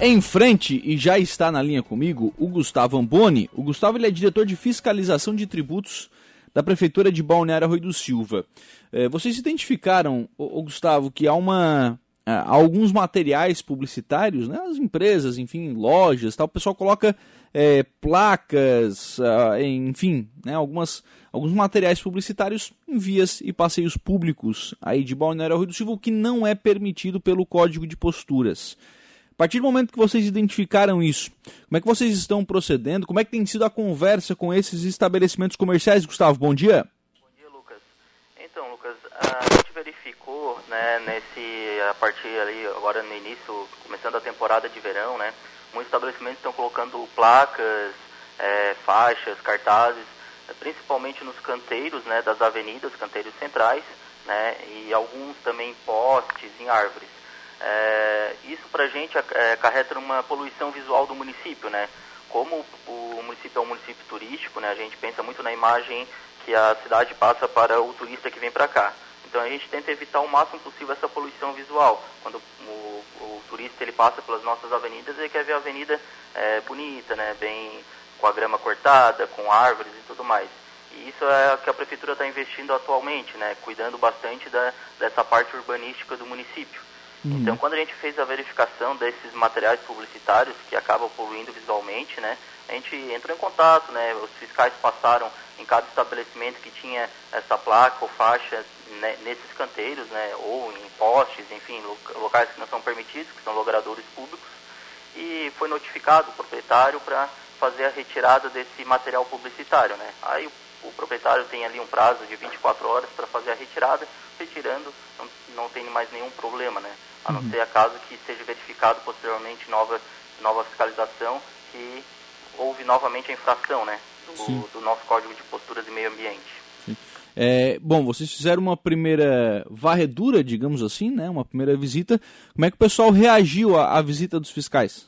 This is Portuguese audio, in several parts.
Em frente, e já está na linha comigo, o Gustavo Amboni. O Gustavo ele é diretor de fiscalização de tributos da Prefeitura de Balneário Rui do Silva. É, vocês identificaram, o, Gustavo, que há uma há alguns materiais publicitários, né, as empresas, enfim, lojas, tal, o pessoal coloca é, placas, uh, enfim, né, algumas, alguns materiais publicitários em vias e passeios públicos aí de Balneário Rui do Silva, o que não é permitido pelo Código de Posturas. A partir do momento que vocês identificaram isso, como é que vocês estão procedendo? Como é que tem sido a conversa com esses estabelecimentos comerciais, Gustavo? Bom dia. Bom dia, Lucas. Então, Lucas, a gente verificou, né, nesse, a partir ali, agora no início, começando a temporada de verão, né, muitos estabelecimentos estão colocando placas, é, faixas, cartazes, principalmente nos canteiros, né, das avenidas, canteiros centrais, né, e alguns também postes em árvores. É, isso para a gente é, acarreta uma poluição visual do município, né? Como o município é um município turístico, né? A gente pensa muito na imagem que a cidade passa para o turista que vem para cá. Então a gente tenta evitar o máximo possível essa poluição visual. Quando o, o turista ele passa pelas nossas avenidas, ele quer ver a avenida é, bonita, né? Bem com a grama cortada, com árvores e tudo mais. E isso é o que a prefeitura está investindo atualmente, né? Cuidando bastante da, dessa parte urbanística do município. Uhum. Então, quando a gente fez a verificação desses materiais publicitários que acabam poluindo visualmente, né, a gente entrou em contato, né, os fiscais passaram em cada estabelecimento que tinha essa placa ou faixa né, nesses canteiros, né, ou em postes, enfim, locais que não são permitidos, que são logradores públicos, e foi notificado o proprietário para fazer a retirada desse material publicitário, né. Aí o, o proprietário tem ali um prazo de 24 horas para fazer a retirada, retirando não, não tem mais nenhum problema, né a não uhum. ser a caso que seja verificado posteriormente nova, nova fiscalização que houve novamente a infração né, do, do nosso Código de Posturas e Meio Ambiente. É, bom, vocês fizeram uma primeira varredura, digamos assim, né? Uma primeira visita. Como é que o pessoal reagiu à, à visita dos fiscais?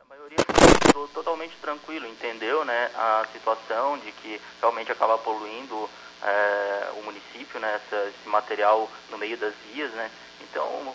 A maioria ficou totalmente tranquilo, entendeu, né? A situação de que realmente acaba poluindo é, o município, né? Essa, esse material no meio das vias, né? Então,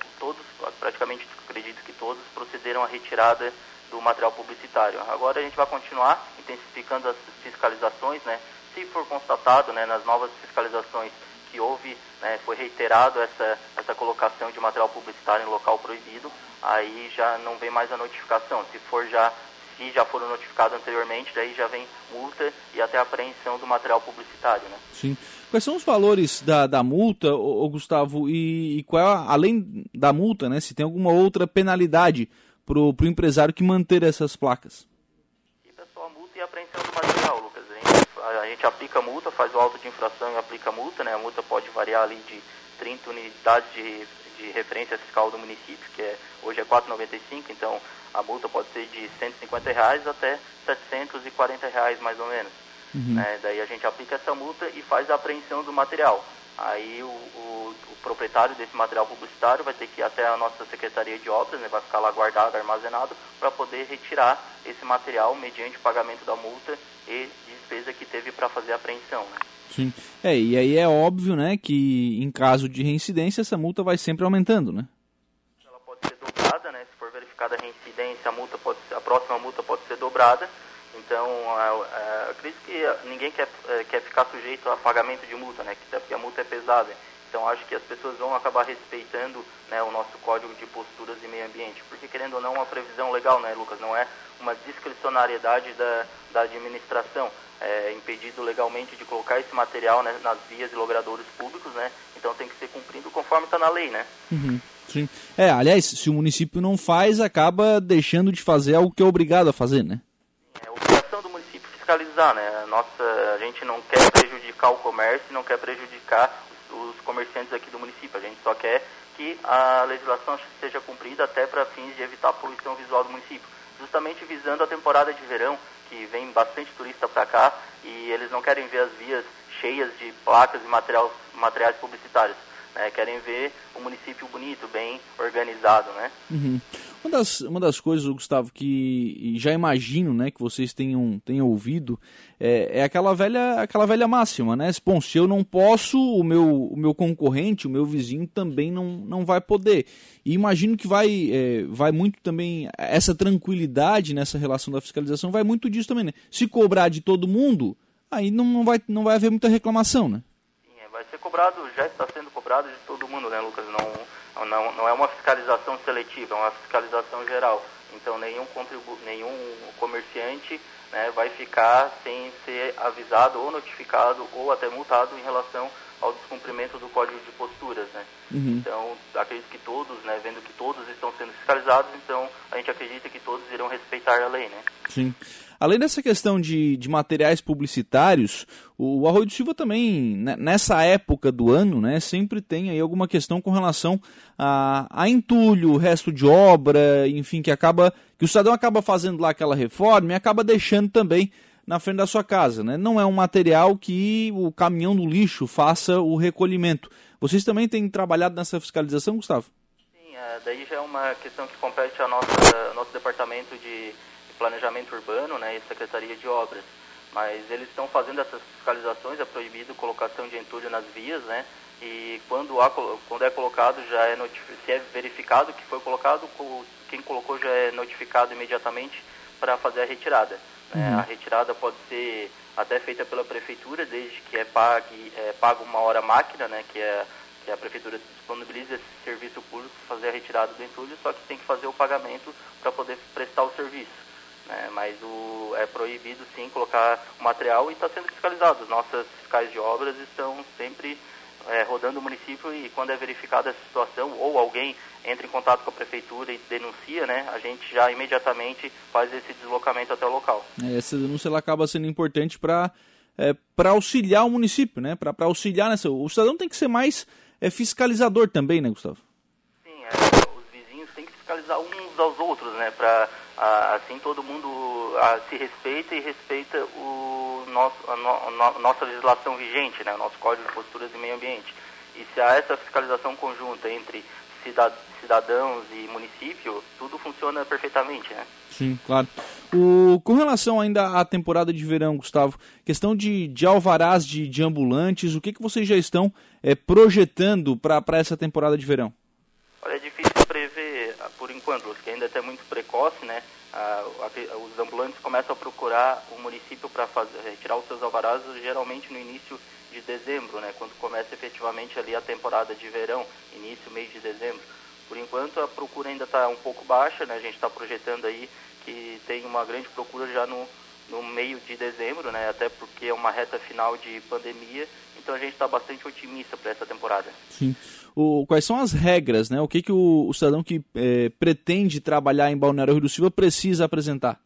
praticamente acredito que todos procederam à retirada do material publicitário. Agora a gente vai continuar intensificando as fiscalizações, né? Se for constatado, né, nas novas fiscalizações que houve, né, foi reiterado essa, essa colocação de material publicitário em local proibido, aí já não vem mais a notificação. Se for já se já foram notificados anteriormente, daí já vem multa e até apreensão do material publicitário, né? Sim. Quais são os valores da, da multa, ô, ô Gustavo, e, e, qual é, além da multa, né, se tem alguma outra penalidade para o empresário que manter essas placas? E pessoal, a multa e a apreensão do material, Lucas. A gente, a gente aplica a multa, faz o auto de infração e aplica a multa, né? A multa pode variar ali de 30 unidades de, de referência fiscal do município, que é, hoje é 4,95, então a multa pode ser de 150 reais até 740 reais mais ou menos. Uhum. Né? Daí a gente aplica essa multa e faz a apreensão do material. Aí o, o, o, proprietário desse material publicitário vai ter que ir até a nossa Secretaria de Obras, né? vai ficar lá guardado, armazenado, para poder retirar esse material mediante pagamento da multa e despesa que teve para fazer a apreensão. Né? Sim. É, e aí é óbvio né, que em caso de reincidência essa multa vai sempre aumentando, né? Ela pode ser dobrada, né? Se for verificada a reincidência, a, multa pode a próxima multa pode ser dobrada então, é, é, acredito que ninguém quer, é, quer ficar sujeito a pagamento de multa, né? Porque a multa é pesada. Então, acho que as pessoas vão acabar respeitando né, o nosso código de posturas e meio ambiente. Porque, querendo ou não, uma previsão legal, né, Lucas? Não é uma discricionariedade da, da administração. É impedido legalmente de colocar esse material né, nas vias e logradouros públicos, né? Então, tem que ser cumprido conforme está na lei, né? Uhum. Sim. É, aliás, se o município não faz, acaba deixando de fazer algo que é obrigado a fazer, né? fiscalizar, né? Nossa, a gente não quer prejudicar o comércio, não quer prejudicar os, comerciantes aqui do município. A gente só quer que a legislação seja cumprida até para fins de evitar a poluição visual do município. Justamente visando a temporada de verão, que vem bastante turista para cá e eles não querem ver as vias cheias de placas e materiais, materiais publicitários. Né? Querem ver o município bonito, bem organizado, né? Uhum. Uma das, uma das coisas, Gustavo, que já imagino né, que vocês tenham, tenham ouvido é, é aquela, velha, aquela velha máxima, né? Bom, se eu não posso, o meu, o meu concorrente, o meu vizinho também não, não vai poder. E imagino que vai, é, vai muito também, essa tranquilidade nessa relação da fiscalização vai muito disso também, né? Se cobrar de todo mundo, aí não, não, vai, não vai haver muita reclamação, né? Sim, é, vai ser cobrado, já está sendo cobrado de todo mundo, né, Lucas? Não, não, não é uma fiscalização seletiva, é uma fiscalização geral. Então nenhum, contribu nenhum comerciante né, vai ficar sem ser avisado ou notificado ou até multado em relação ao descumprimento do código de posturas, né? Uhum. Então, acredito que todos, né, vendo que todos estão sendo fiscalizados, então a gente acredita que todos irão respeitar a lei, né? Sim. Além dessa questão de, de materiais publicitários, o Arroio do Silva também, né, nessa época do ano, né, sempre tem aí alguma questão com relação a, a entulho, resto de obra, enfim, que acaba que o cidadão acaba fazendo lá aquela reforma e acaba deixando também na frente da sua casa. Né? Não é um material que o caminhão do lixo faça o recolhimento. Vocês também têm trabalhado nessa fiscalização, Gustavo? Sim, é, daí já é uma questão que compete ao nosso, nosso departamento de planejamento urbano né, e secretaria de obras. Mas eles estão fazendo essas fiscalizações, é proibido colocação de entulho nas vias, né? E quando, há, quando é colocado, já é se é verificado que foi colocado, quem colocou já é notificado imediatamente para fazer a retirada. Né? Uhum. A retirada pode ser até feita pela prefeitura, desde que é, pague, é pago uma hora máquina, né, que, é, que a prefeitura disponibiliza esse serviço público para fazer a retirada do entulho, só que tem que fazer o pagamento para poder prestar o serviço. Né? Mas o, é proibido sim colocar o material e está sendo fiscalizado. As nossas fiscais de obras estão sempre é, rodando o município e quando é verificada essa situação ou alguém entra em contato com a prefeitura e denuncia, né, a gente já imediatamente faz esse deslocamento até o local. É, essa denúncia ela acaba sendo importante para é, para auxiliar o município, né, para auxiliar nessa. O cidadão tem que ser mais é, fiscalizador também, né, Gustavo? Sim, é, os vizinhos têm que fiscalizar uns aos assim todo mundo a, se respeita e respeita o nosso, a, no, a nossa legislação vigente, né, o nosso Código de Posturas de Meio Ambiente. E se há essa fiscalização conjunta entre cidadãos e município, tudo funciona perfeitamente, né? Sim, claro. O, com relação ainda à temporada de verão, Gustavo, questão de, de alvarás de, de ambulantes, o que, que vocês já estão é, projetando para essa temporada de verão? Olha, é difícil prever por enquanto, porque ainda é muito precoce, né? Os ambulantes começam a procurar o município para retirar os seus alvarás geralmente no início de dezembro, né, quando começa efetivamente ali a temporada de verão, início, mês de dezembro. Por enquanto a procura ainda está um pouco baixa, né, a gente está projetando aí que tem uma grande procura já no, no meio de dezembro, né, até porque é uma reta final de pandemia, então a gente está bastante otimista para essa temporada. Sim. O, quais são as regras, né? O que, que o, o cidadão que é, pretende trabalhar em Balneário Rio do Silva precisa apresentar?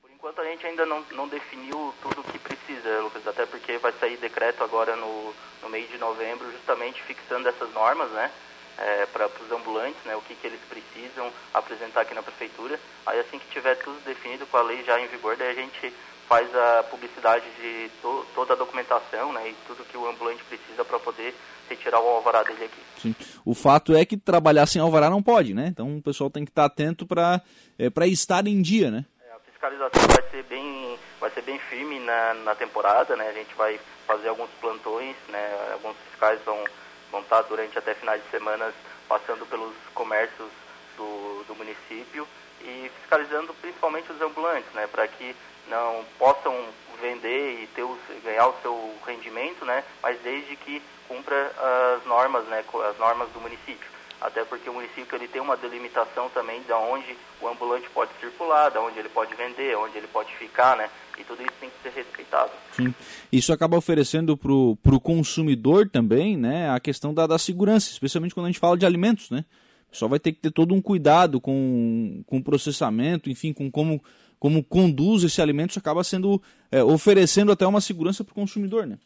Por enquanto a gente ainda não, não definiu tudo o que precisa, Lucas, até porque vai sair decreto agora no, no mês de novembro, justamente fixando essas normas, né? É, para os ambulantes, né, o que, que eles precisam apresentar aqui na prefeitura. Aí assim que tiver tudo definido com a lei já em vigor, daí a gente faz a publicidade de to, toda a documentação né, e tudo que o ambulante precisa para poder retirar o alvará dele aqui. Sim. O fato é que trabalhar sem alvará não pode, né? Então o pessoal tem que estar atento para é, estar em dia, né? É, a fiscalização vai ser bem vai ser bem firme na, na temporada, né? A gente vai fazer alguns plantões, né? Alguns fiscais vão, vão estar durante até finais de semana passando pelos comércios do, do município e fiscalizando principalmente os ambulantes, né? Para que não possam vender e ter os, ganhar o seu rendimento, né? Mas desde que cumpra as normas, né? As normas do município até porque o município ele tem uma delimitação também de onde o ambulante pode circular, de onde ele pode vender, onde ele pode ficar, né? E tudo isso tem que ser respeitado. Sim. Isso acaba oferecendo para o consumidor também, né? A questão da, da segurança, especialmente quando a gente fala de alimentos, né? Só vai ter que ter todo um cuidado com, com o processamento, enfim, com como, como conduz esse alimento, isso acaba sendo é, oferecendo até uma segurança para o consumidor, né?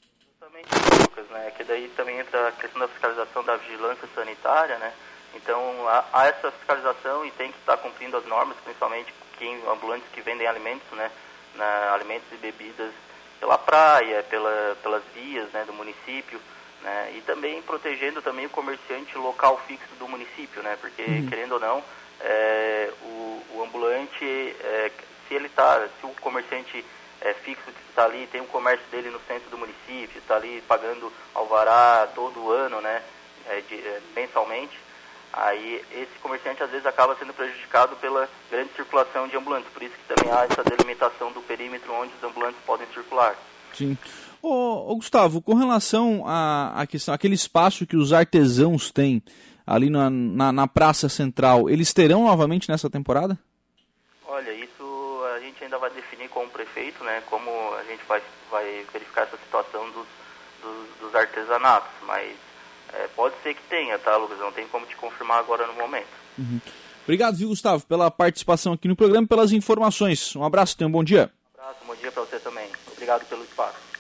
né? Que daí também entra a questão da fiscalização da vigilância sanitária, né? Então há, há essa fiscalização e tem que estar cumprindo as normas, principalmente quem ambulantes que vendem alimentos, né? Na, alimentos e bebidas pela praia, pela, pelas vias, né? Do município. Né, e também protegendo também o comerciante local fixo do município, né? Porque, uhum. querendo ou não, é, o, o, ambulante, é, se ele tá, se o comerciante é, fixo que está ali, tem o comércio dele no centro do município, está ali pagando alvará todo ano, né, é, de, é, mensalmente, aí esse comerciante às vezes acaba sendo prejudicado pela grande circulação de ambulantes, por isso que também há essa delimitação do perímetro onde os ambulantes podem circular. Sim. Ô, ô Gustavo, com relação à, à questão, aquele espaço que os artesãos têm ali na, na, na Praça Central, eles terão novamente nessa temporada? Olha, isso a gente ainda vai definir com o prefeito, né, como a gente vai, vai verificar essa situação dos, dos, dos artesanatos, mas é, pode ser que tenha, tá, Lucas? Não tem como te confirmar agora no momento. Uhum. Obrigado, viu, Gustavo, pela participação aqui no programa e pelas informações. Um abraço, tenha um bom dia. Um abraço, bom dia para você também. Obrigado pelo espaço.